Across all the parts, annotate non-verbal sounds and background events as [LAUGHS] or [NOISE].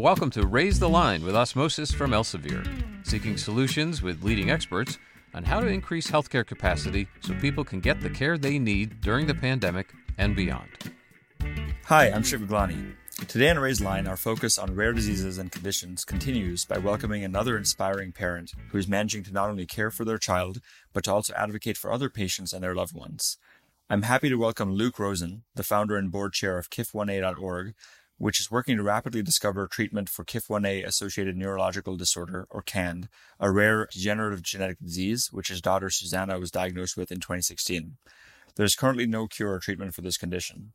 Welcome to Raise the Line with Osmosis from Elsevier, seeking solutions with leading experts on how to increase healthcare capacity so people can get the care they need during the pandemic and beyond. Hi, I'm Shiv Gaglani. Today on Raise the Line, our focus on rare diseases and conditions continues by welcoming another inspiring parent who is managing to not only care for their child, but to also advocate for other patients and their loved ones. I'm happy to welcome Luke Rosen, the founder and board chair of KIF1A.org, which is working to rapidly discover treatment for KIF1A associated neurological disorder, or KAND, a rare degenerative genetic disease which his daughter Susanna was diagnosed with in 2016. There is currently no cure or treatment for this condition.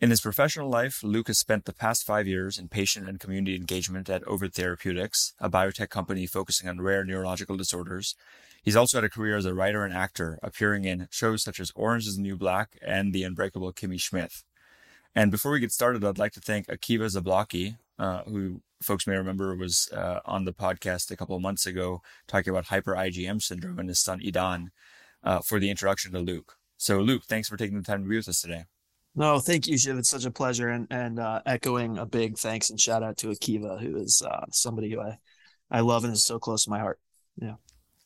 In his professional life, Luke has spent the past five years in patient and community engagement at Ovid Therapeutics, a biotech company focusing on rare neurological disorders. He's also had a career as a writer and actor, appearing in shows such as Orange is the New Black and The Unbreakable Kimmy Schmidt. And before we get started, I'd like to thank Akiva Zablocki, uh, who folks may remember was uh, on the podcast a couple of months ago talking about hyper IgM syndrome and his son Idan uh, for the introduction to Luke. So, Luke, thanks for taking the time to be with us today. No, thank you, Shiv. It's such a pleasure, and and uh, echoing a big thanks and shout out to Akiva, who is uh, somebody who I I love and is so close to my heart. Yeah,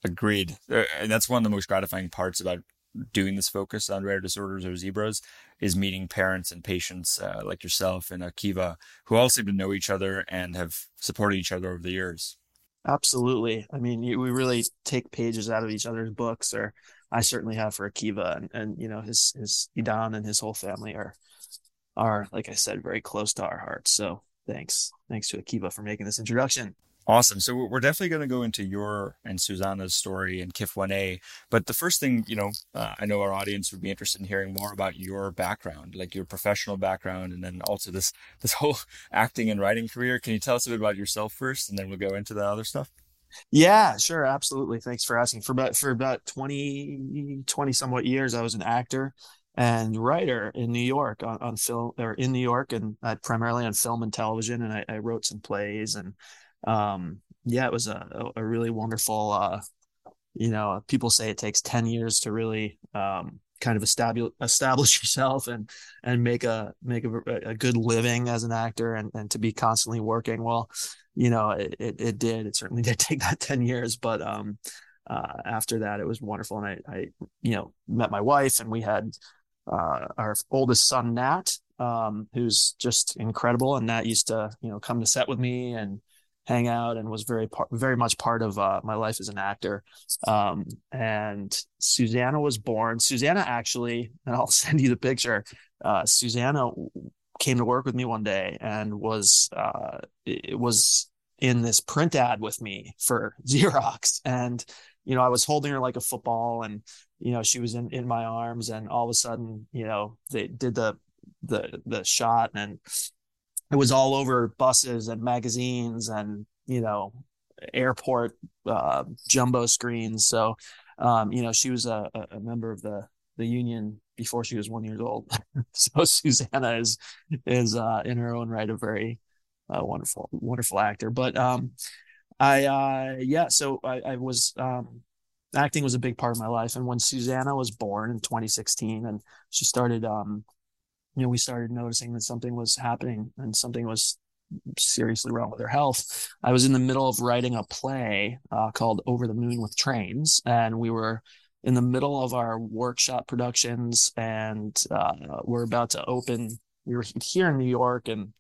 agreed. Uh, and that's one of the most gratifying parts about doing this focus on rare disorders or zebras is meeting parents and patients uh, like yourself and Akiva who all seem to know each other and have supported each other over the years. Absolutely. I mean, we really take pages out of each other's books, or I certainly have for Akiva, and, and you know his his Idan and his whole family are are like I said very close to our hearts. So thanks, thanks to Akiva for making this introduction. Awesome. So we're definitely going to go into your and Susanna's story and KIF1A. But the first thing, you know, uh, I know our audience would be interested in hearing more about your background, like your professional background, and then also this this whole [LAUGHS] acting and writing career. Can you tell us a bit about yourself first, and then we'll go into the other stuff? Yeah, sure, absolutely. Thanks for asking. For about for about 20, 20 somewhat years, I was an actor and writer in New York on, on film or in New York and uh, primarily on film and television. And I, I wrote some plays and um, yeah, it was a, a really wonderful, uh, you know, people say it takes 10 years to really, um, kind of establish establish [LAUGHS] yourself and and make a make a, a, good living as an actor and and to be constantly working. Well you know it, it, it did. It certainly [LAUGHS] did take that 10 years but um uh after that it was wonderful. And i i you know met my wife and we had uh our oldest son nat um who's just incredible. And nat used to you know come to set with me and hang out and was very part, very much part of uh, my life as an actor. Um, and Susanna was born. Susanna actually, and I'll [LAUGHS] send you the picture. Uh, Susanna came to work with me one day and was uh, it was in this print ad with me for [LAUGHS] Xerox. And you know, I was holding her like a football, and you know, she was in in my arms, and all of a sudden, you know, they did the the the shot and it was all over buses and magazines and you know airport uh, jumbo screens. So um, you know she was a, a member of the the union before she was one years old. [LAUGHS] so Susanna is is uh, in her own right a very uh, wonderful wonderful actor. But um, I uh, yeah, so I, I was um, acting was a big part of my life, and when Susanna was born in 2016, and she started um, you know, we started noticing that something was happening and something was seriously wrong with her health. I was in the middle of writing a play uh, called Over the Moon with Trains, and we were in the middle of our workshop productions, and uh, we're about to open. We were here in New York, and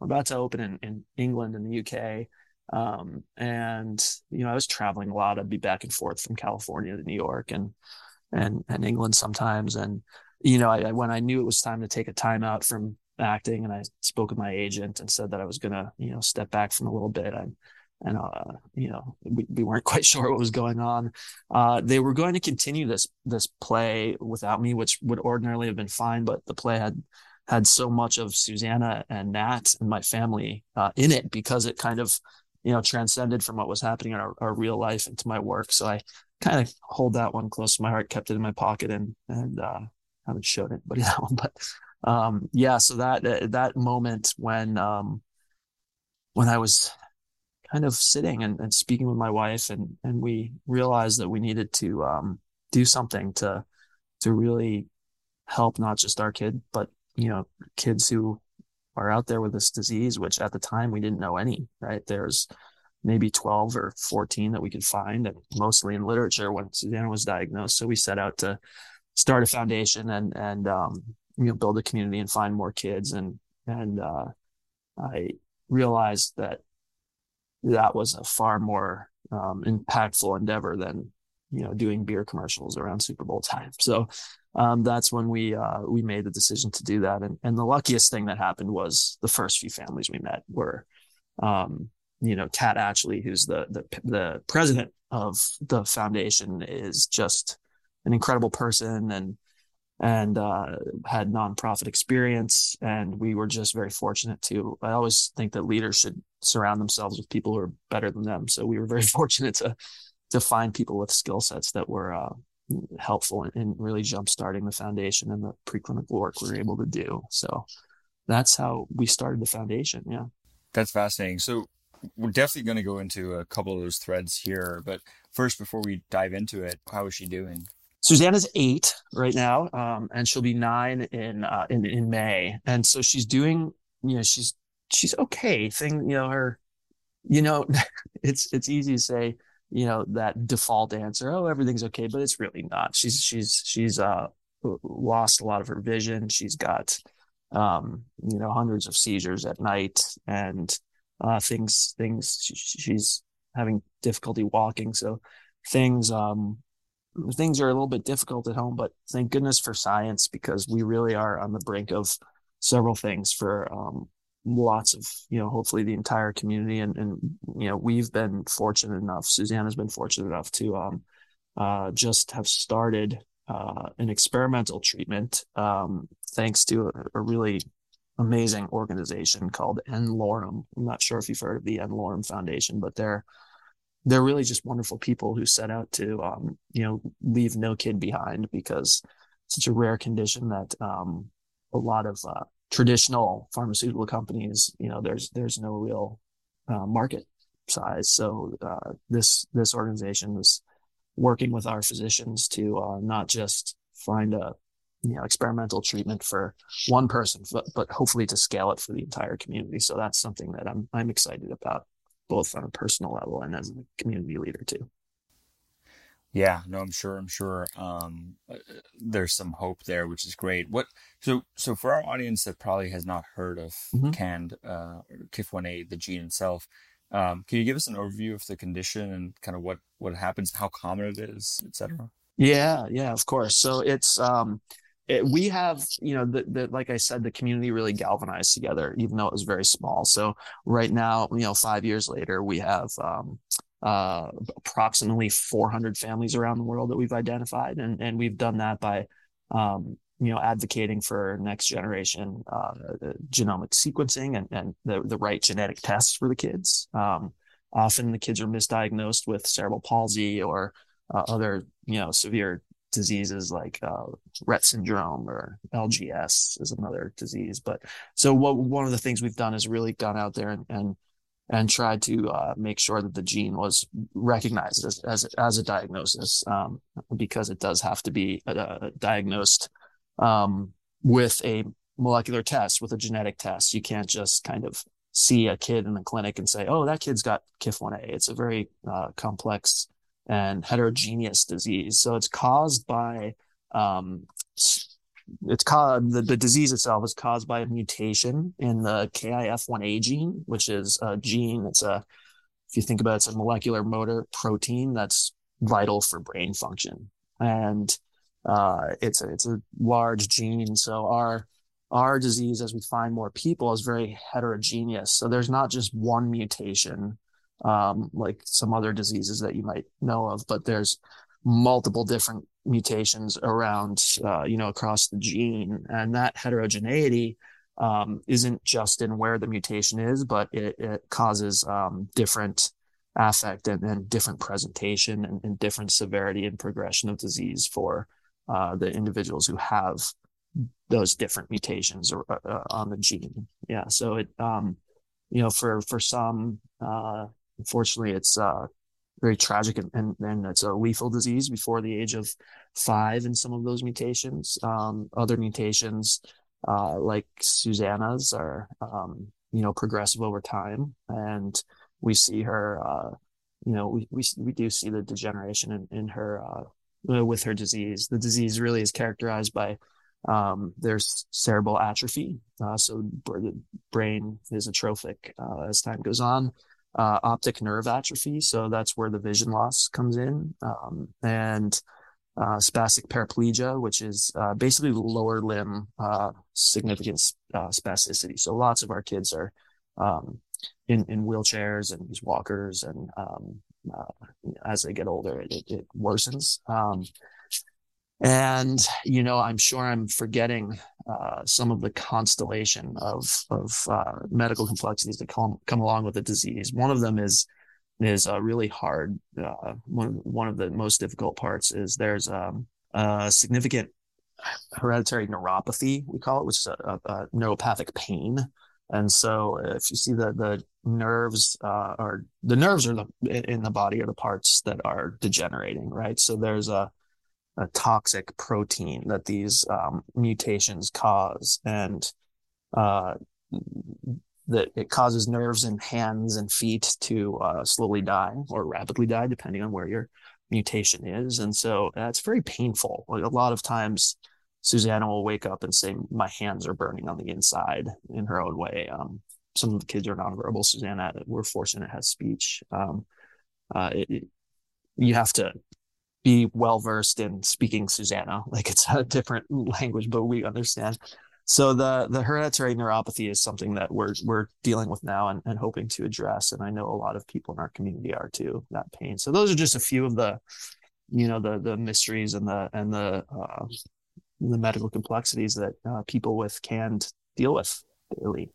we're about to open in, in England and the UK. Um, and you know, I was traveling a lot. I'd be back and forth from California to New York and and and England sometimes, and you know, I, when I knew it was time to take a time out from acting and I spoke with my agent and said that I was going to, you know, step back from a little bit. And, and, uh, you know, we, we weren't [LAUGHS] quite sure what was going on. Uh, they were going to continue this, this play without me, which would ordinarily have been fine, but the play had, had so much of Susanna and Nat and my family, uh, in it because it kind of, you know, transcended from what was happening in our, our real life into my work. So I kind of hold that one close to my heart, kept it in my pocket and, and, uh, haven't showed anybody [LAUGHS] that one, but um, yeah. So that uh, that moment when um, when I was kind of sitting and, and speaking with my wife, and and we realized that we needed to um, do something to to really help not just our kid, but you know, kids who are out there with this disease, which at the time we didn't know any, right? There's maybe 12 or 14 that we could find, and mostly in literature when Susanna was diagnosed. So we set out to start a foundation and and um, you know build a community and find more kids. And and uh, I realized that that was a far more um, impactful endeavor than you know doing beer commercials around Super Bowl time. So um, that's when we uh, we made the decision to do that. And and the luckiest thing that happened was the first few families we met were, um, you know, Kat Atchley, who's the the the president of the foundation, is just an incredible person and and uh, had nonprofit experience. And we were just very fortunate to. I always think that leaders should surround themselves with people who are better than them. So we were very [LAUGHS] fortunate to to find people with skill sets that were uh, helpful in, in really jump starting the foundation and the preclinical work we were able to do. So that's how we started the foundation. Yeah. That's fascinating. So we're definitely going to go into a couple of those threads here, but first, before we dive into it, how is she doing? Susanna's eight right now, um, and she'll be nine in, uh, in in May, and so she's doing. You know, she's she's okay. Thing, you know, her, you know, [LAUGHS] it's it's easy to say, you know that default answer oh everything's okay but it's really not she's she's she's uh lost a lot of her vision she's got um you know hundreds of seizures at night and uh things things she, she's having difficulty walking so things um things are a little bit difficult at home but thank goodness for science because we really are on the brink of several things for um lots of you know hopefully the entire community. And and you know we've been fortunate enough susanna's been fortunate enough to um uh just have started uh an experimental treatment um thanks to a, a really amazing organization called n-lorem i'm not sure if you've heard of the n-lorem foundation but they're they're really just wonderful people who set out to um you know leave no kid behind because it's such a rare condition that um a lot of uh, traditional pharmaceutical companies, you know, there's there's no real uh, market size. So uh, this this organization is working with our physicians to uh, not just find a you know experimental treatment for one person, but but hopefully to scale it for the entire community. So that's something that I'm I'm excited about, both on a personal level and as a community leader too. Yeah, no, I'm sure. I'm sure. Um, uh, there's some hope there, which is great. What so so for our audience that probably has not heard of mm-hmm. KAND, uh, KIF1A, the gene itself, um, can you give us an overview of the condition and kind of what what happens, how common it is, etc.? Yeah, yeah, of course. So it's um, it, we have you know the, the like I said, the community really galvanized together, even though it was very small. So right now, you know, five years later, we have um, uh, approximately 400 families around the world that we've identified, and and we've done that by um, you know advocating for next generation uh, genomic sequencing and, and the, the right genetic tests for the kids. Um, often the kids are misdiagnosed with cerebral palsy or uh, other you know severe diseases like uh, Rett syndrome or LGS is another disease. But so what one of the things we've done is really gone out there and, and and tried to uh, make sure that the gene was recognized as as, as a diagnosis um, because it does have to be uh, diagnosed um, with a molecular test with a genetic test. You can't just kind of see a kid in the clinic and say, "Oh, that kid's got KIF1A." It's a very uh, complex and heterogeneous disease. So it's caused by um, it's called the, the disease itself is caused by a mutation in the KIF1A gene, which is a gene. It's a, if you think about it, it's a molecular motor protein that's vital for brain function. And uh, it's a, it's a large gene. So our, our disease, as we find more people, is very heterogeneous. So there's not just one mutation, um, like some other diseases that you might know of, but there's multiple different mutations around, uh, you know, across the gene. And that heterogeneity um, isn't just in where the mutation is, but it, it causes um, different affect and, and different presentation and, and, different severity and progression of disease for uh, the individuals who have those different mutations or, uh, uh, on the gene. Yeah. So it, um, you know, for, for some, uh, unfortunately, it's uh, very tragic and, and, and it's a lethal disease before the age of five in some of those mutations. Um, other mutations uh, like Susanna's are, um, you know, progressive over time. And we see her, uh, you know, we, we, we do see the degeneration in, in her, uh, with her disease. The disease really is characterized by, um, there's cerebral atrophy. Uh, so the brain is atrophic, uh, as time goes on. Uh, optic nerve atrophy. So that's where the vision loss comes in. Um, and, uh, spastic paraplegia, which is uh, basically lower limb uh, significant uh, spasticity. So lots of our kids are um, in in wheelchairs and use walkers, and um, uh, as they get older, it, it worsens. Um, and you know, I'm sure I'm forgetting uh, some of the constellation of of medical complexities that come come along with the disease. One of them is is uh, really hard. Uh, one one of the most difficult parts is there's um, a significant hereditary neuropathy we call it, which is a, a, a neuropathic pain. And so, if you see the the nerves uh, are the nerves are the in the body are the parts that are degenerating, right? So there's a a toxic protein that these um, mutations cause, and uh, that it causes nerves in hands and feet to uh, slowly die or rapidly die, depending on where your mutation is. And so that's very painful. Like a lot of times, Susanna will wake up and say, "My hands are burning on the inside" in her own way. Um, some of the kids are nonverbal. Susanna, we're fortunate, has speech. Um, uh, it, you have to be well versed in speaking Susanna, [LAUGHS] like it's a different language, but we understand. So the the hereditary neuropathy is something that we're we're dealing with now and, and hoping to address. And I know a lot of people in our community are too, that pain. So those are just a few of the, you know, the the mysteries and the and the uh, the medical complexities that uh, people with KAND deal with daily.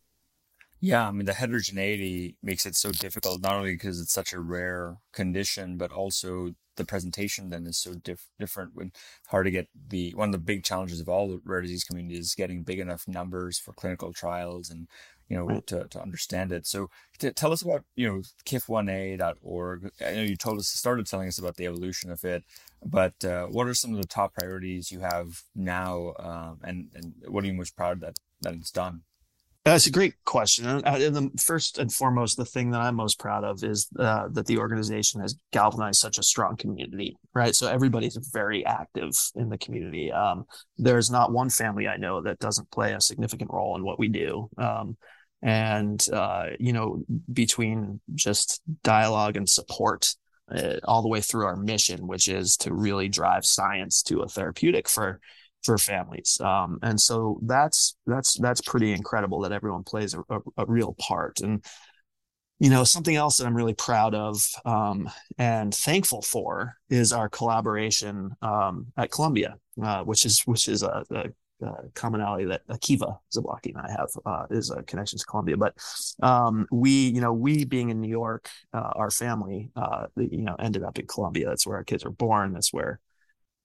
Yeah, I mean the heterogeneity makes it so difficult not only because it's such a rare condition, but also the presentation then is so diff- different when hard to get the one of the big challenges of all the rare disease communities is getting big enough numbers for clinical trials and you know right. to, to understand it. So to tell us about you know kif1a.org i know you told us started telling us about the evolution of it but uh, what are some of the top priorities you have now um, and and what are you most proud that that it's done that's a great question. And the first and foremost, the thing that I'm most proud of is uh, that the organization has galvanized such a strong community, right? So everybody's very active in the community. Um, there's not one family I know that doesn't play a significant role in what we do. Um, and, uh, you know, between just dialogue and support, uh, all the way through our mission, which is to really drive science to a therapeutic for for families. Um, and so that's that's that's pretty incredible that everyone plays a, a, a, real part. And you know something else that I'm really proud of um, and thankful for is our collaboration um, at Columbia, uh, which is which is a, a commonality that Akiva Zablocki and I have uh, is a connection to Columbia. But um, we, you know, we being in New York, uh, our family, uh, you know, ended up in Columbia. That's where our kids were born. That's where,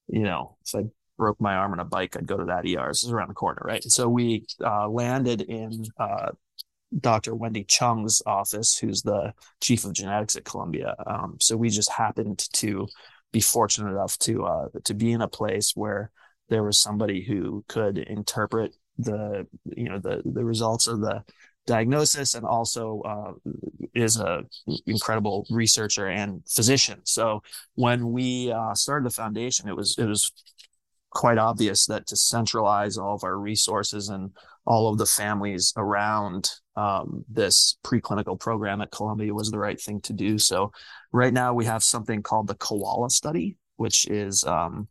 you know, if I broke my arm on a bike, I'd go to that ER. This is around the corner, right? So we uh, landed in uh, Dr. Wendy Chung's office, who's the chief of genetics at Columbia. Um, so we just happened to be fortunate enough to uh, to be in a place where there was somebody who could interpret the you know the the results of the diagnosis and also uh, is a incredible researcher and physician. So when we uh, started the foundation, it was it was quite obvious that to centralize all of our resources and all of the families around um, this preclinical program at Columbia was the right thing to do. So, right now we have something called the Koala study, which is um,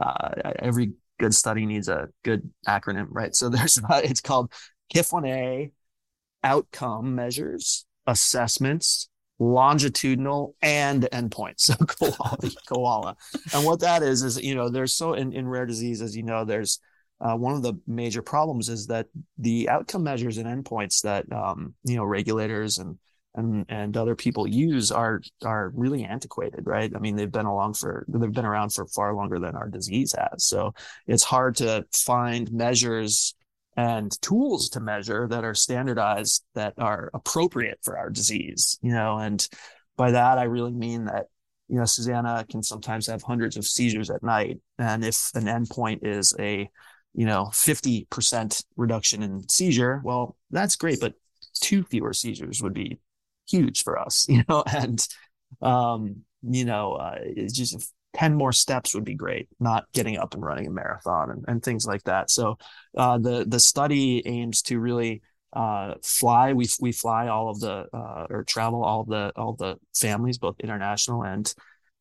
uh, every good study needs a good acronym, right? So [LAUGHS] there's it's called KIF1A outcome measures, assessments, longitudinal and endpoints. So [LAUGHS] koala, koala. And what that is, is, you know, there's so in, in rare disease, as you know, there's uh, one of the major problems is that the outcome measures and endpoints that, um, you know, regulators and, and, and other people use are, are really antiquated, right? I mean, they've been along for, they've been around for far longer than our disease has. So it's hard to find measures and tools to measure that are standardized that are appropriate for our disease you know and by that i really mean that you know susanna can sometimes have hundreds of seizures at night and if an endpoint is a you know, 50% reduction in seizure. Well, that's great, but two fewer seizures would be huge for us, [LAUGHS] you know, and, um, you know, uh, it's just 10 more steps would be great, not getting up and running a marathon and, and things like that. So, uh, the, the study aims to really, uh, fly. We, we fly all of the, uh, or travel all of the, all the families, both international and,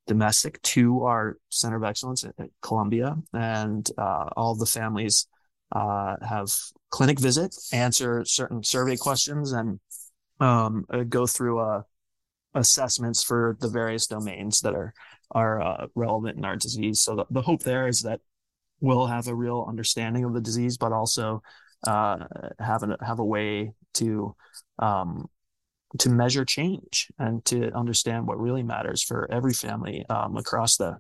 domestic to our center of excellence at, Columbia, and uh, all the families uh, have clinic visit, answer certain survey questions, and um, uh, go through assessments for the various domains that are are uh, relevant in our disease. So the, the hope there is that we'll have a real understanding of the disease, but also uh, have a have a way to um, to measure change and to understand what really matters for every family um, across the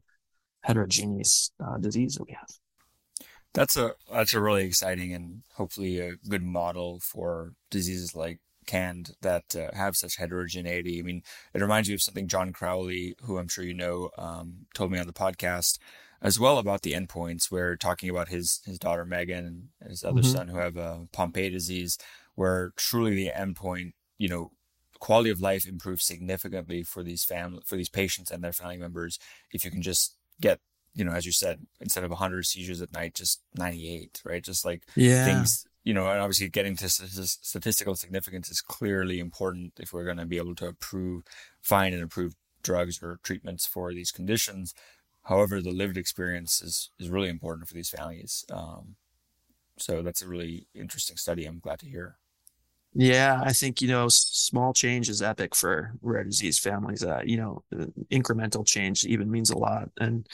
heterogeneous uh, disease that we have. That's a that's a really exciting and hopefully a good model for diseases like KAND that uh, have such heterogeneity. I mean, it reminds me of something John Crowley, who I'm sure you know, um, told me on the podcast as well about the endpoints. Where talking about his his daughter Megan and his other mm-hmm. son who have uh, Pompe disease, where truly the endpoint, you know, quality of life improves significantly for these family for these patients and their family members if you can just get you know as you said instead of 100 seizures at night just 98 right just like yeah. things you know and obviously getting to statistical significance is clearly important if we're going to be able to approve find and approve drugs or treatments for these conditions however the lived experience is is really important for these families um, so that's a really interesting study i'm glad to hear yeah, I think you know small change is epic for rare disease families. Uh, you know, incremental change even means a lot. And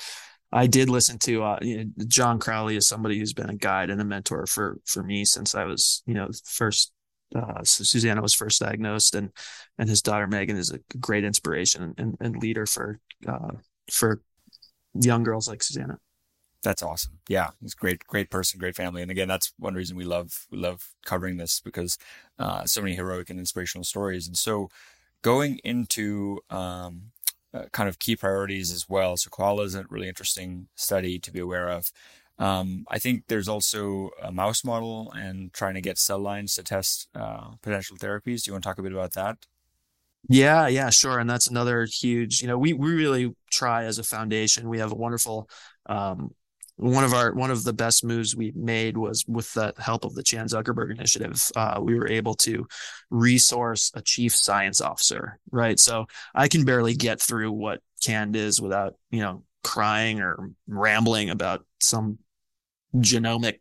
I did listen to uh, you know, John Crowley is somebody who's been a guide and a mentor for for me since I was you know first. Uh, so Susanna was first diagnosed, and and his daughter Megan is a great inspiration and, and leader for uh, for young girls like Susanna that's awesome. Yeah, he's great, great person, great family. And again, that's one reason we love we love covering this because uh, so many heroic and inspirational stories. And so, going into um, kind of key priorities as well. So, koala is a really interesting study to be aware of. Um, I think there's also a mouse model and trying to get cell lines to test uh, potential therapies. Do you want to talk a bit about that? Yeah, yeah, sure. And that's another huge, you know, we, we really try as a foundation. We have a wonderful um, one of our one of the best moves we made was with the help of the Chan Zuckerberg Initiative. Uh, we were able to resource a chief science officer, right? So I can barely get through what KAND is without you know crying or rambling about some genomic.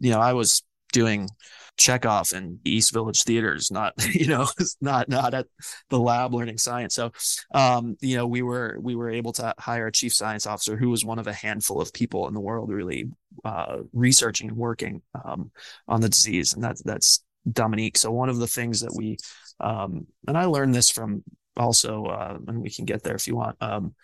You know, I was doing Chekhov in East Village theaters, not [LAUGHS] you know, not not at the lab learning science. So, um, you know, we were we were able to hire a chief science officer who was one of a handful of people in the world really uh, researching and working um, on the disease, and that's that's Dominique. So one of the things that we um, and I learned this from also, uh, and we can get there if you want. Um,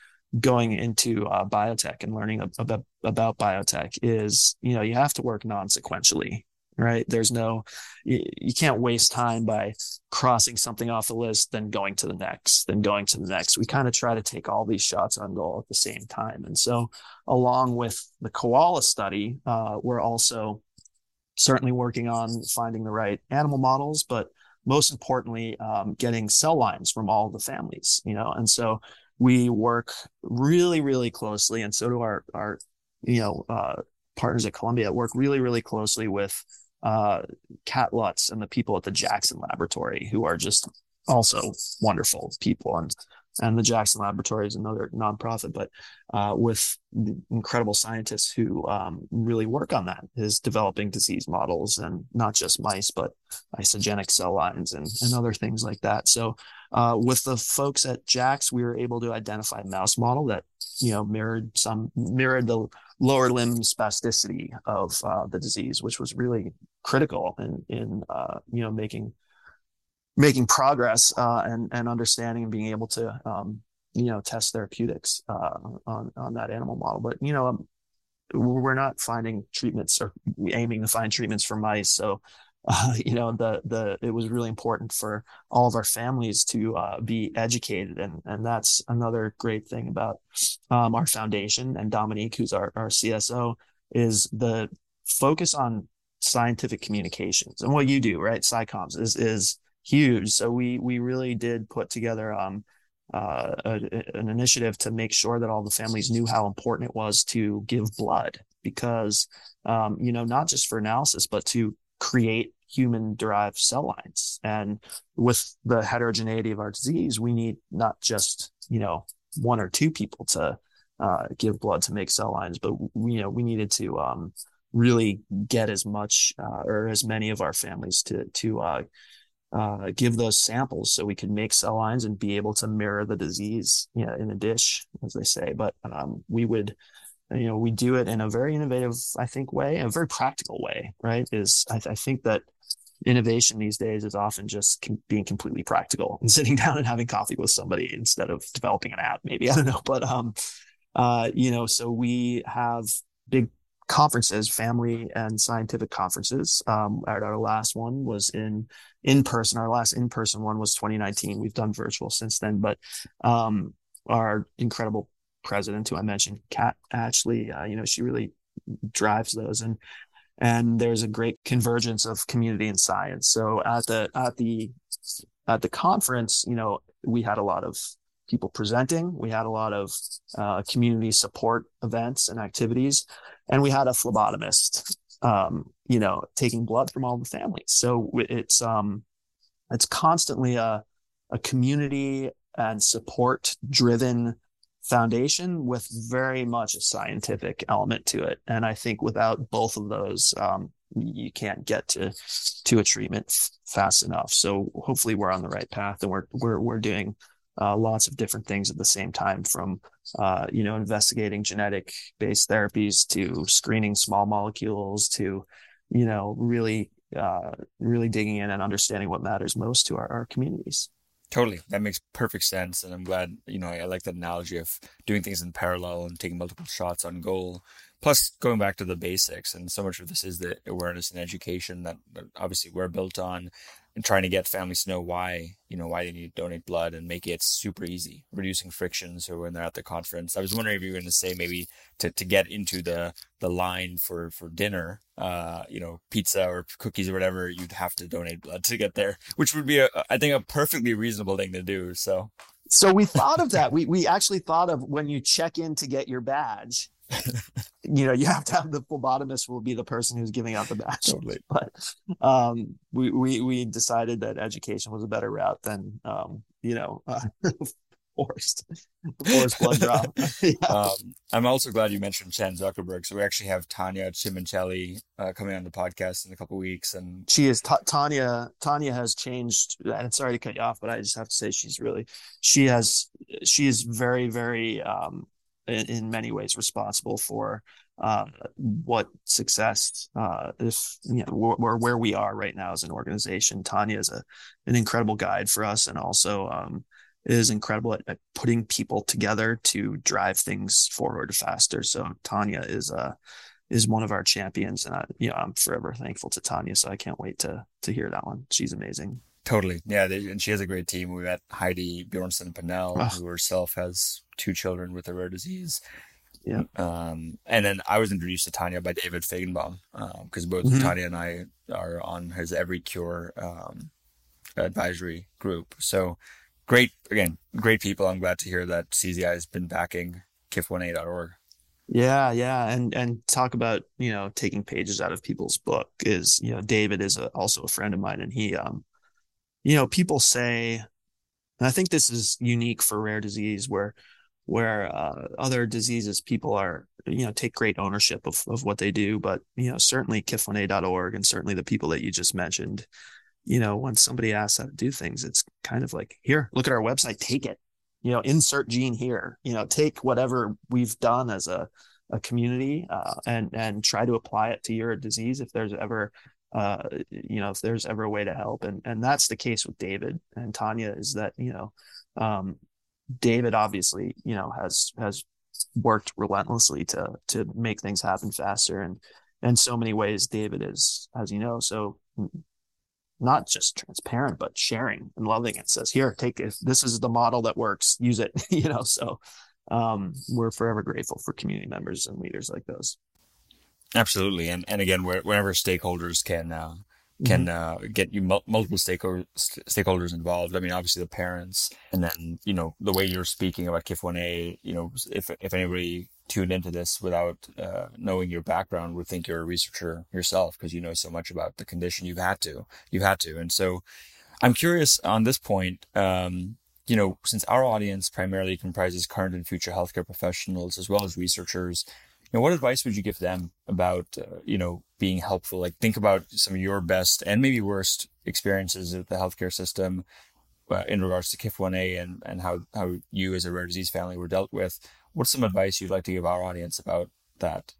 going into uh, biotech and learning about, about biotech is you know you have to work non-sequentially right? There's no you, you, can't waste time by crossing something off the list then going to the next then going to the next. We kind of try to take all these shots on goal at the same time. And so along with the koala study uh, we're also certainly working on finding the right animal models but most importantly um, getting cell lines from all the families you know? And so we work really really closely and so do our our you know uh, partners at Columbia work really, really closely with uh, Kat Lutz and the people at the Jackson Laboratory, who are just also wonderful people. And and the Jackson Laboratory is another nonprofit, but uh, with incredible scientists who um, really work on that, is developing disease models and not just mice, but isogenic cell lines and, and other things like that. So, uh, with the folks at JAX, we were able to identify a mouse model that you know mirrored some mirrored the lower limb spasticity of uh, the disease, which was really critical in in uh, you know making making progress uh, and and understanding and being able to um, you know test therapeutics uh, on on that animal model. But you know um, we're not finding treatments or aiming to find treatments for mice, so uh, [LAUGHS] you know the the it was really important for all of our families to uh, be educated and and that's another great thing about um, our foundation and Dominique who's our, our CSO is the focus on scientific communications and what you do, right? SciComms is is huge. So we we really did put together um, uh, a, an initiative to make sure that all the families knew how important it was to give blood because um, you know not just for analysis but to create human derived cell lines and with the heterogeneity of our disease we need not just you know one or two people to uh, give blood to make cell lines but we, you know we needed to um, really get as much uh, or as many of our families to to uh, uh, give those samples so we could make cell lines and be able to mirror the disease you know, in a dish, as they say. But um, we would, you know, we do it in a very innovative, I think, way, a very practical way, right? Is I, I think that innovation these days is often just com- being completely practical and [LAUGHS] sitting down and having coffee with somebody instead of developing an app, maybe. [LAUGHS] I don't know. But, um, uh, you know, so we have big conferences, family and scientific conferences. Um, our, our last one was in in person. Our last in person one was 2019. We've done virtual since then, but um, our incredible president, who I mentioned, Kat Ashley, uh, you know, she really drives those, and and there's a great convergence of community and science. So at the at the at the conference, you know, we had a lot of people presenting. We had a lot of uh, community support events and activities and we had a phlebotomist, um, you know, taking blood from all the families. So it's um, it's constantly a a community and support driven foundation with very much a scientific element to it. And I think without both of those, um, you can't get to to a treatment fast enough. So hopefully we're on the right path, and we're we're we're doing uh, lots of different things at the same time from uh, you know investigating genetic based therapies to screening small molecules to you know really uh, really digging in and understanding what matters most to our, our communities Totally. That makes perfect sense. And I'm glad, you know, I like that analogy of doing things in parallel and taking multiple shots on goal. Plus, going back to the basics, and so much of this is the awareness and education that, obviously we're built on and trying to get families to know why you know why they need to donate blood and make it super easy reducing friction so when they're at the conference. I was wondering if you were going to say maybe to, to get into the the line for for dinner uh you know pizza or cookies or whatever you'd have to donate blood to get there which would be a i think a perfectly reasonable thing to do so. So we thought of that. We we actually thought of when you check in to get your badge [LAUGHS] you know, you have to have the phlebotomist will be the person who's giving out the badge. Totally. [LAUGHS] But um, we, we we decided that education was a better route than um, you know, uh, [LAUGHS] forced forced blood drop. yeah. um, I'm also glad you mentioned Chan Zuckerberg. So we actually have Tanya Simoncelli uh, coming on the podcast in a couple weeks, and she is t- Tanya. Tanya has changed. And sorry to cut you off, but I just have to say she's really she has she is very very um, in, in many ways responsible for uh, what success uh, if you know where, where we are right now as an organization. Tanya is a an incredible guide for us, and also um, is incredible at, at, putting people together to drive things forward faster. So Tanya is a uh, is one of our champions, and I, you know I'm forever thankful to Tanya. So I can't wait to to hear that one. She's amazing. Totally. Yeah. They, and she has a great team. We met Heidi Bjornson Pennell, oh. who herself has two children with a rare disease. Yeah. Um, and then I was introduced to Tanya by David Fajgenbaum, because um, both mm-hmm. Tanya and I are on his Every Cure um, advisory group. So great, again, great people. I'm glad to hear that CZI has been backing KIF1A.org. Yeah, yeah, and and talk about you know taking pages out of people's book is you know David is a, also a friend of mine, and he um you know, people say, and I think this is unique for rare disease where where uh, other diseases people are you know take great ownership of, of what they do. But you know certainly kif1a.org and certainly the people that you just mentioned you know when somebody asks how to do things it's kind of like here look at our website take it. You know insert gene here. You know take whatever we've done as a, a community uh, and and try to apply it to your disease if there's ever uh, you know, if there's ever a way to help. And and that's the case with David and Tanya is that, you know, um, David obviously, you know, has has worked relentlessly to to make things happen faster. And in so many ways, David is, as you know, so not just transparent, but sharing and loving it. Says, here, take it. This is the model that works. Use it. [LAUGHS] you know, so um, we're forever grateful for community members and leaders like those. Absolutely, and and again, whenever stakeholders can uh, can mm-hmm. uh, get you multiple stakeholders stakeholders involved. I mean, obviously the parents, and then you know the way you're speaking about KIF1A. You know, if if anybody tuned into this without uh, knowing your background would think you're a researcher yourself because you know so much about the condition. You've had to, you've had to, and so I'm curious on this point. Um, you know, since our audience primarily comprises current and future healthcare professionals as well as researchers, know, what advice would you give them about, uh, you know, being helpful? Like think about some of your best and maybe worst experiences with the healthcare system uh, in regards to KIF1A and, and how, how you as a rare disease family were dealt with. What's some advice you'd like to give our audience about that?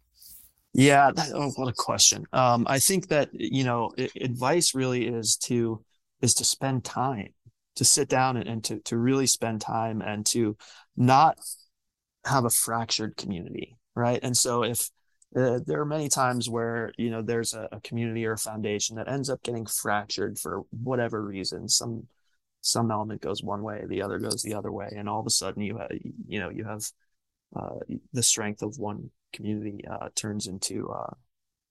Yeah, that, oh, what a question. Um, I think that you know, advice really is to is to spend time, to sit down and, and to to really spend time and to not have a fractured community, right? And so if uh, there are many times where you know there's a, a, community or a foundation that ends up getting fractured for whatever reason some some element goes one way the other goes the other way and all of a sudden you have you know you have uh, the strength of one community uh, turns into uh,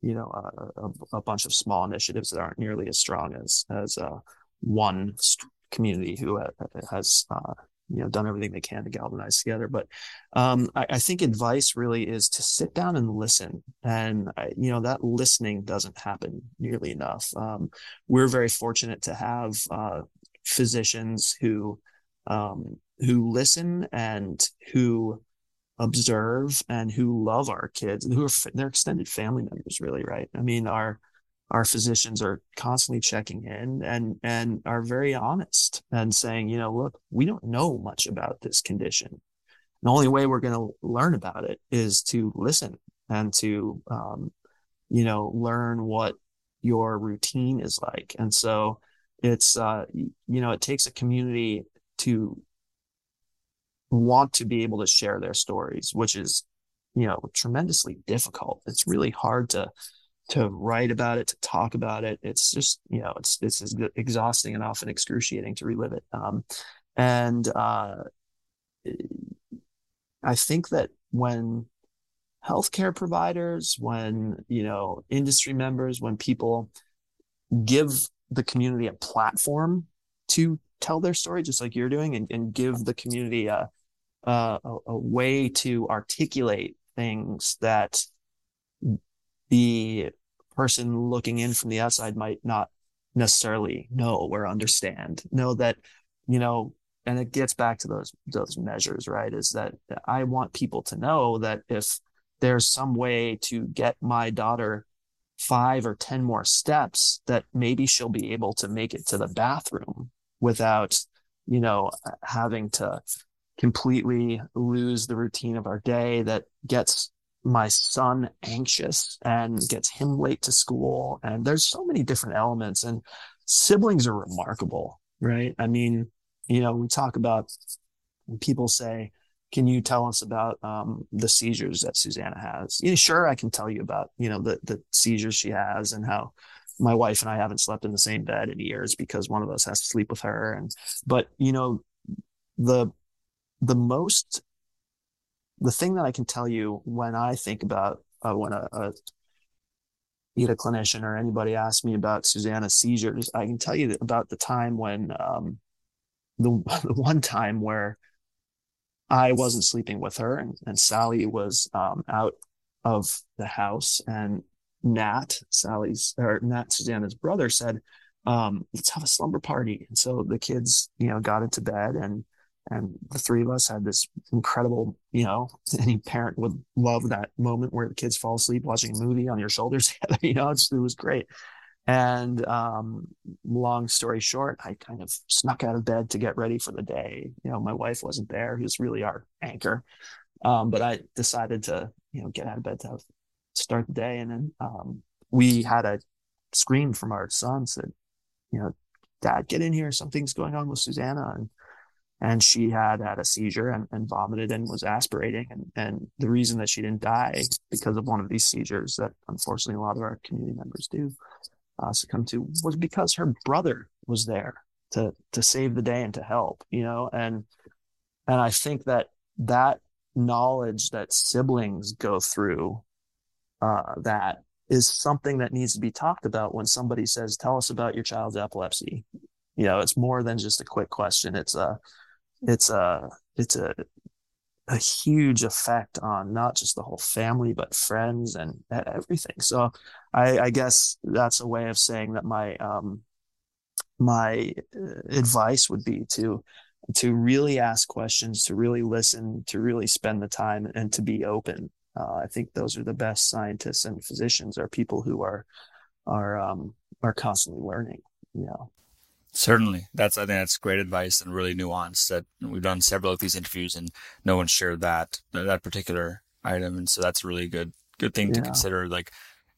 you know a, a, bunch of small initiatives that aren't nearly as strong as as uh, one community who has uh, you know done everything they can to galvanize together. But um, I, I, think advice really is to sit down and listen. And I, you know that listening doesn't happen nearly enough. Um, we're very fortunate to have uh, physicians who um, who listen and who observe and who love our kids and who are their extended family members really right? I mean our our physicians are constantly checking in and and are very honest and saying, you know, look, we don't know much about this condition. The only way we're going to learn about it is to listen and to, um, you know, learn what your routine is like. And so it's, uh, you know, it takes a community to want to be able to share their stories, which is, you know, tremendously difficult. It's really hard to to write about it, to talk about it. It's just, you know, it's, it's exhausting and often excruciating to relive it. Um, and, uh, I think that when healthcare providers, when, you know, industry members, when people give the community a platform to tell their story, just like you're doing, and, and give the community a, a, a way to articulate things that the person looking in from the outside might not necessarily know or understand. Know that, you know, and it gets back to those those measures, right? Is that I want people to know that if there's some way to get my daughter five or ten more steps, that maybe she'll be able to make it to the bathroom without, you know, having to completely lose the routine of our day that gets my son anxious and gets him late to school. And there's so many different elements and siblings are remarkable, right? I mean, you know, we talk about people say, can you tell us about um, the seizures that Susanna has? Yeah, sure, I can tell you about, you know, the, the seizures she has and how my wife and I haven't slept in the same bed in years because one of us has to sleep with her. And, but, you know, the, the most the thing that I can tell you when I think about uh, when a, a either clinician or anybody asks me about Susanna's seizures, I can tell you about the time when um, the, [LAUGHS] the one time where I wasn't sleeping with her and, and Sally was um, out of the house and Nat, Sally's or Nat, Susanna's brother said, um, let's have a slumber party. And so the kids, you know, got into bed and and the three of us had this incredible you know [LAUGHS] any parent would love that moment where the kids fall asleep watching a movie on your shoulders [LAUGHS] you know it was great. And um, long story short i kind of snuck out of bed to get ready for the day. You know my wife wasn't there who's really our anchor. Um, but i decided to you know get out of bed to start the day. And then um, we had a scream from our son said you know dad get in here. Something's going on with susanna. And and she had had a seizure and, and vomited and was aspirating. And, and the reason that she didn't die because of one of these seizures that unfortunately a lot of our community members do uh, succumb to was because her brother was there to to save the day and to help, you know. And and I think that that knowledge that siblings go through uh, that is something that needs to be talked about when somebody says, "Tell us about your child's epilepsy." You know, it's more than just a quick question. It's a, it's a, it's a, a huge effect on not just the whole family but friends and everything. So, I, I guess that's a way of saying that my um, my uh, advice would be to to really ask questions, to really listen, to really spend the time, and to be open. Uh, I think those are the best scientists and physicians are people who are are um, are constantly learning. You know. Certainly, that's I think that's great advice and really nuanced. That we've done several of these interviews and no one shared that that particular item, and so that's a really good good thing yeah. to consider. Like,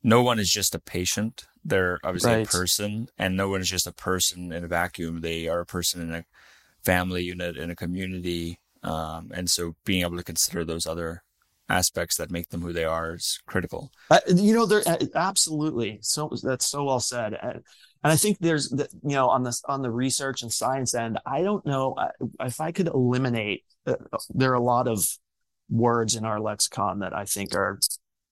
no one is just a patient; they're obviously right. a person, and no one is just a person in a vacuum. They are a person in a family unit in a community. Um, and so being able to consider those other aspects that make them who they are is critical. Uh, you know, there uh, absolutely. So that's so well said. Uh, and I think there's, the, you know, on this on the research and science end, I don't know if I could eliminate. Uh, there are a lot of words in our lexicon that I think are,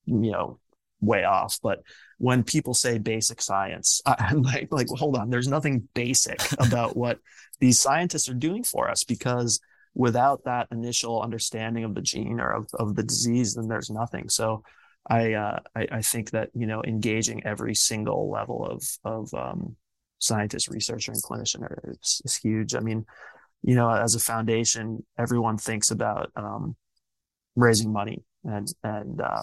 you know, way off. But when people say basic science, [LAUGHS] I'm like, like, well, hold on, there's nothing basic [LAUGHS] about what these scientists are doing for us because without that initial understanding of the gene or of, of the disease, then there's nothing. So I, uh, I, I think that you know engaging every single level of of um, scientist, researcher, and clinician is, is huge. I mean, you know, as a foundation, everyone thinks about um, raising money and and uh,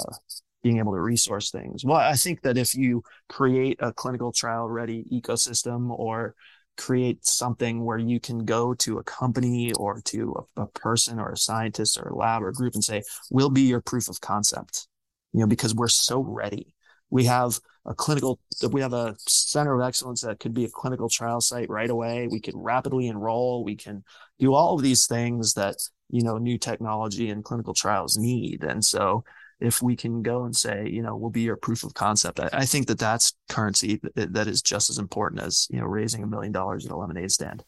being able to resource things. Well, I think that if you create a clinical trial ready ecosystem or create something where you can go to a company or to a, a, person or a scientist or a lab or a group and say, we'll be your proof of concept, you know, because we're so ready. We have a clinical, we have a center of excellence that could be a clinical trial site right away. We can rapidly enroll. We can do all of these things that, you know, new technology and clinical trials need. And so if we can go and say, you know, we'll be your proof of concept, I, I think that that's currency that, that is just as important as, you know, raising a million dollars at a lemonade stand.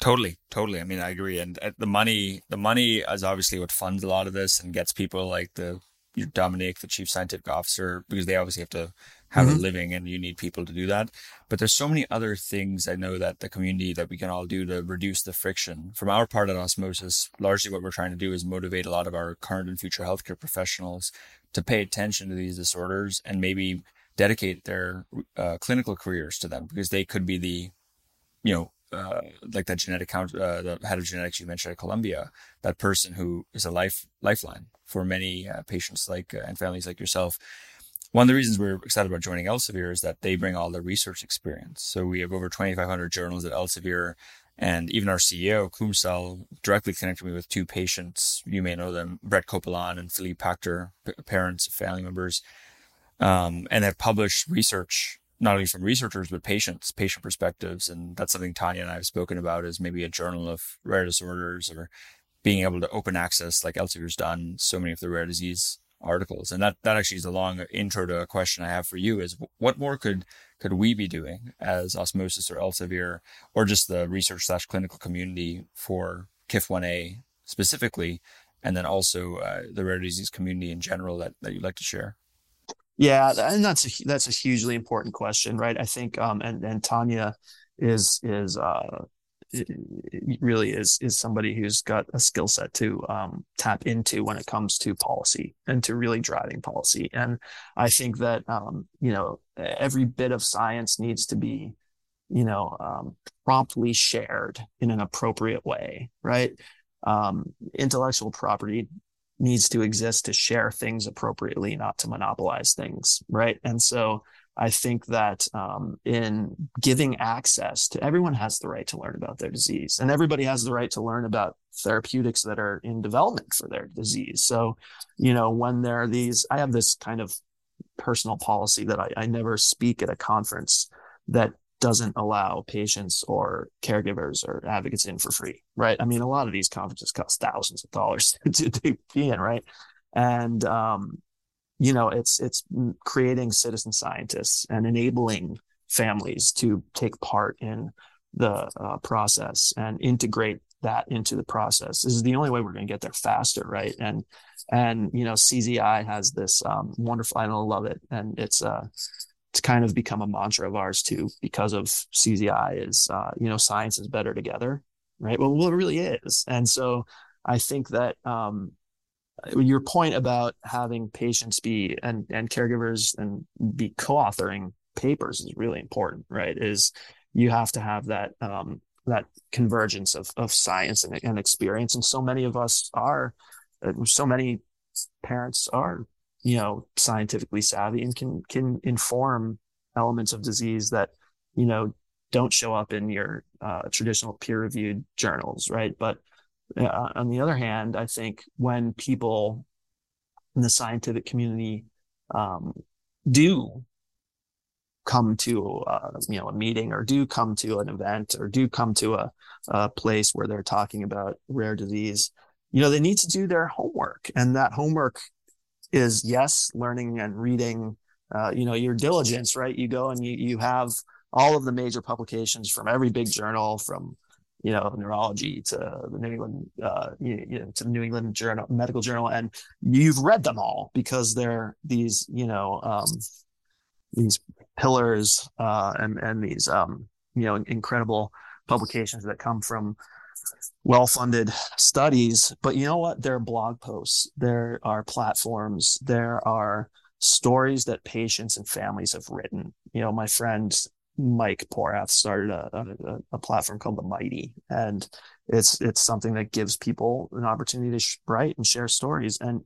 Totally, totally. I mean, I agree. And uh, the money, the money is obviously what funds a lot of this and gets people like the Dominique, the chief scientific officer, because they obviously have to have mm-hmm. a living and you need people to do that. But there's so many other things I know that the community that we can all do to reduce the friction. From our part at Osmosis, largely what we're trying to do is motivate a lot of our current and future healthcare professionals to pay attention to these disorders and maybe dedicate their uh, clinical careers to them because they could be the, you know, uh, like that genetic count, uh, the head of genetics you mentioned at Columbia, that person who is a life lifeline for many uh, patients like uh, and families like yourself one of the reasons we're excited about joining Elsevier is that they bring all the research experience. So we have over 2,500 journals at Elsevier, and even our CEO, Kumsal, directly connected me with two patients. You may know them, Brett Copeland and Philippe Pachter, parents, family members, um, and have published research not only from researchers but patients, patient perspectives, and that's something Tanya and I have spoken about as maybe a journal of rare disorders or being able to open access like Elsevier's done so many of the rare disease articles. And that, that actually is a long intro to a question I have for you is what more could, could we be doing as Osmosis or Elsevier or just the research slash clinical community for KIF1A specifically, and then also uh, the rare disease community in general that, that you'd like to share? Yeah, and that's a that's a hugely important question, right? I think, um, and and Tanya is is uh, really is is somebody who's got a skill set to um, tap into when it comes to policy and to really driving policy. And I think that um, you know every bit of science needs to be you know um, promptly shared in an appropriate way, right? Um, intellectual property needs to exist to share things appropriately, not to monopolize things, right? And so I think that um, in giving access to everyone has the right to learn about their disease, and everybody has the right to learn about therapeutics that are in development for their disease. So, you know, when there are these, I have this kind of personal policy that I, I never speak at a conference that doesn't allow patients or caregivers or advocates in for free, right? I mean, a lot of these conferences cost thousands of dollars [LAUGHS] to, to be in, right? And um, you know, it's it's creating citizen scientists and enabling families to take part in the uh, process and integrate that into the process. This is the only way we're going to get there faster, right? And and you know, CZI has this um, wonderful. I love it, and it's uh, it's kind of become a mantra of ours too because of CZI. Is uh, you know, science is better together, right? Well, well, it really is, and so I think that um, your point about having patients be and and caregivers and be co-authoring papers is really important, right? Is you have to have that um, that convergence of of science and, and experience, and so many of us are, uh, so many parents are, you know, scientifically savvy and can can inform elements of disease that you know don't show up in your uh, traditional peer reviewed journals, right? But uh, on the other hand, I think when people in the scientific community um, do come to uh, you know a meeting or do come to an event or do come to a, a place where they're talking about rare disease you know they need to do their homework and that homework is yes learning and reading uh, you know your diligence right? You go and you, you have all of the major publications from every big journal from you know neurology to the new england uh, you, you know, to the new england journal medical journal and you've read them all because they're these you know um, these pillars uh, and and these um, you know incredible publications that come from well-funded studies but you know what there are blog posts there are platforms there are stories that patients and families have written you know my friend mike porath started a, a, a platform called the mighty and it's it's something that gives people an opportunity to write and share stories and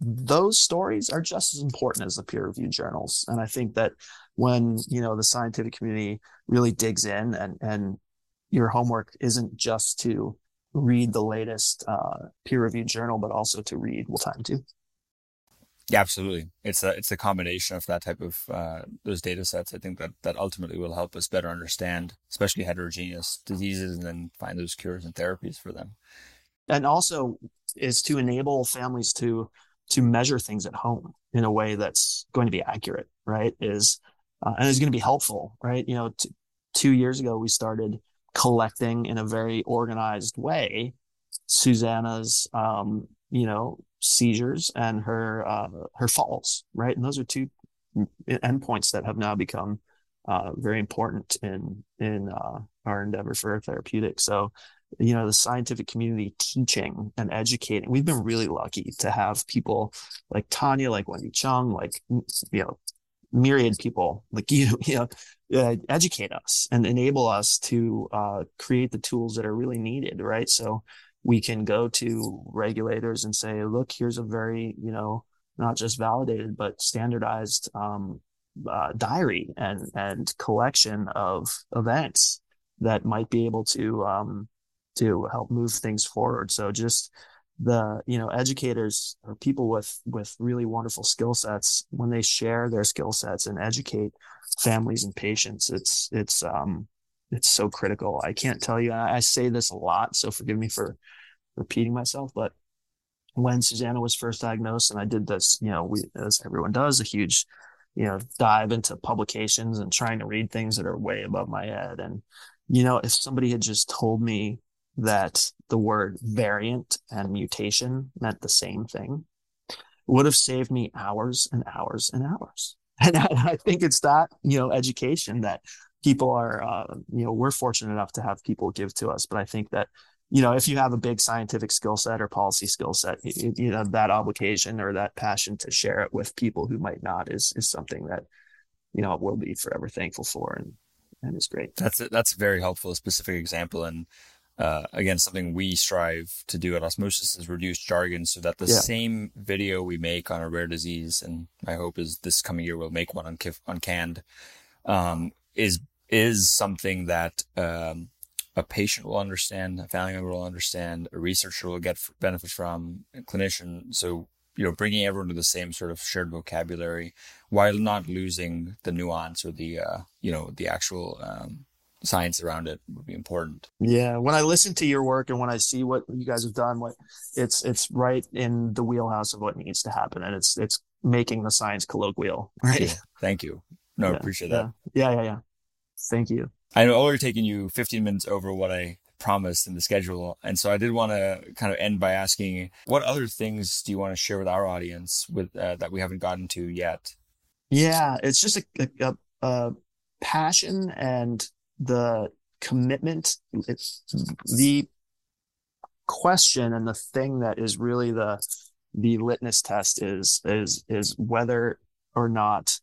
those stories are just as important as the peer reviewed journals. And I think that when, you know, the scientific community really digs in and, and your homework isn't just to read the latest uh, peer reviewed journal, but also to read Well Time too. Yeah, absolutely. It's a it's a combination of that type of uh, those data sets. I think that that ultimately will help us better understand, especially heterogeneous diseases, and then find those cures and therapies for them. And also is to enable families to to measure things at home in a way that's going to be accurate, right? Is uh, and is going to be helpful, right? You know, t- two years ago we started collecting in a very organized way Susanna's, um, you know, seizures and her uh, her falls, right? And those are two endpoints that have now become uh, very important in in uh, our endeavor for therapeutic. So you know the scientific community teaching and educating we've been really lucky to have people like tanya like wendy chung like you know myriad people like [LAUGHS] you you know uh, educate us and enable us to uh, create the tools that are really needed right so we can go to regulators and say look here's a very you know not just validated but standardized um, uh, diary and and collection of events that might be able to um, to help move things forward. So just the you know educators or people with with really wonderful skill sets when they share their skill sets and educate families and patients it's it's um it's so critical. I can't tell you i, I say this a lot so forgive me for repeating myself but when susanna was first diagnosed and i did this you know we as everyone does a huge you know dive into publications and trying to read things that are way above my head. And you know if somebody had just told me that the word variant and mutation meant the same thing would have saved me hours and hours and hours. [LAUGHS] And I, think it's that, you know, education that people are, uh, you know, we're fortunate enough to have people give to us. But I think that, you know, if you have a big scientific skill set or policy skill set, you, you know, that obligation or that passion to share it with people who might not is, is something that, you know, we'll be forever thankful for. And, and it's great. That's, a, that's a very helpful, specific example. And, uh, again, something we strive to do at Osmosis is reduce jargon so that the yeah. same video we make on a rare disease, and my hope is this coming year we'll make one on, Kif- on KAND, um, is is something that um, a patient will understand, a family member will understand, a researcher will get benefit from, a clinician. So you know, bringing everyone to the same sort of shared vocabulary while not losing the nuance or the uh, you know the actual um, science around it would be important. Yeah, when I listen to your work and when I see what you guys have done, what it's it's right in the wheelhouse of what needs to happen, and it's it's making the science colloquial. Right. Yeah, [LAUGHS] thank you. No, yeah, appreciate that. Yeah. yeah, yeah, yeah. Thank you. I know we're taking you 15 minutes over what I promised in the schedule. And so I did want to kind of end by asking, what other things do you want to share with our audience with uh, that we haven't gotten to yet? Yeah, it's just a, a, a passion and the commitment. It's the question and the thing that is really the the litmus test is is is whether or not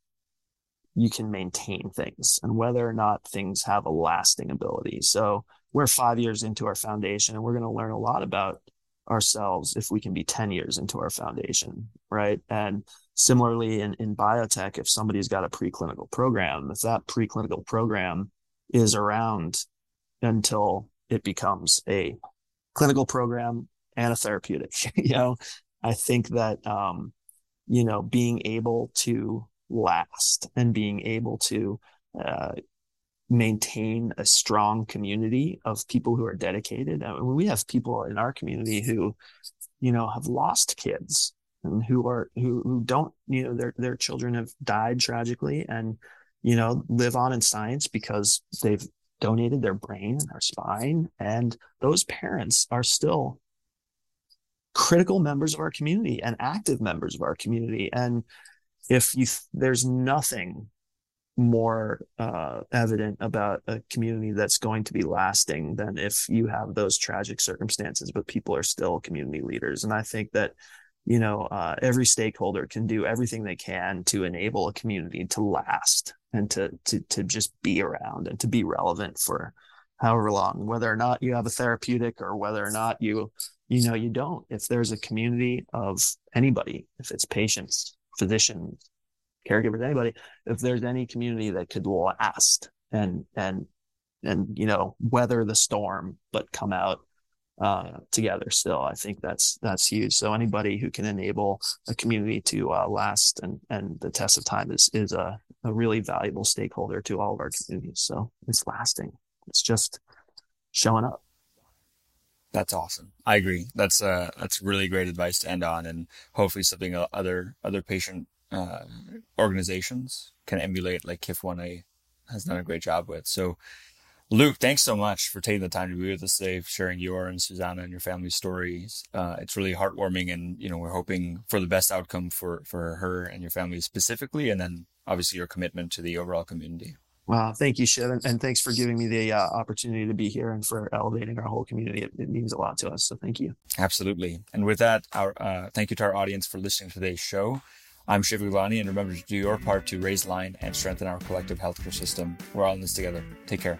you can maintain things and whether or not things have a lasting ability. So we're five years into our foundation and we're going to learn a lot about ourselves if we can be 10 years into our foundation, right? And similarly in, in biotech, if somebody's got a preclinical program, if that preclinical program is around until it becomes a clinical program and a therapeutic, [LAUGHS] you know, I think that, um, you know, being able to last and being able to uh, maintain a strong community of people who are dedicated. I mean, we have people in our community who, you know, have lost kids and who are who who don't, you know, their their children have died tragically and, you know, live on in science because they've donated their brain and their spine. And those parents are still critical members of our community and active members of our community. And if you there's nothing more uh, evident about a community that's going to be lasting than if you have those tragic circumstances, but people are still community leaders. And I think that, you know, uh, every stakeholder can do everything they can to enable a community to last and to, to, to just be around and to be relevant for however long, whether or not you have a therapeutic or whether or not you, you know, you don't. If there's a community of anybody, if it's patients, physicians, caregivers, anybody, if there's any community that could last and and and you know weather the storm but come out uh, together still, I think that's that's huge. So anybody who can enable a community to uh, last and and the test of time is is a, a really valuable stakeholder to all of our communities. So it's lasting. It's just showing up. That's awesome. I agree. That's uh that's really great advice to end on, and hopefully something other other patient uh, organizations can emulate, like KIF 1A has done a great job with. So, Luke, thanks so much for taking the time to be with us today, sharing your and Susanna and your family's stories. Uh, it's really heartwarming, and you know we're hoping for the best outcome for for her and your family specifically, and then obviously your commitment to the overall community. Wow, thank you, Shiv, and, and thanks for giving me the uh, opportunity to be here and for elevating our whole community. It, it, means a lot to us, so thank you. Absolutely, and with that, our uh, thank you to our audience for listening to today's show. I'm Shiv Gaglani, and remember to do your part to raise line and strengthen our collective healthcare system. We're all in this together. Take care.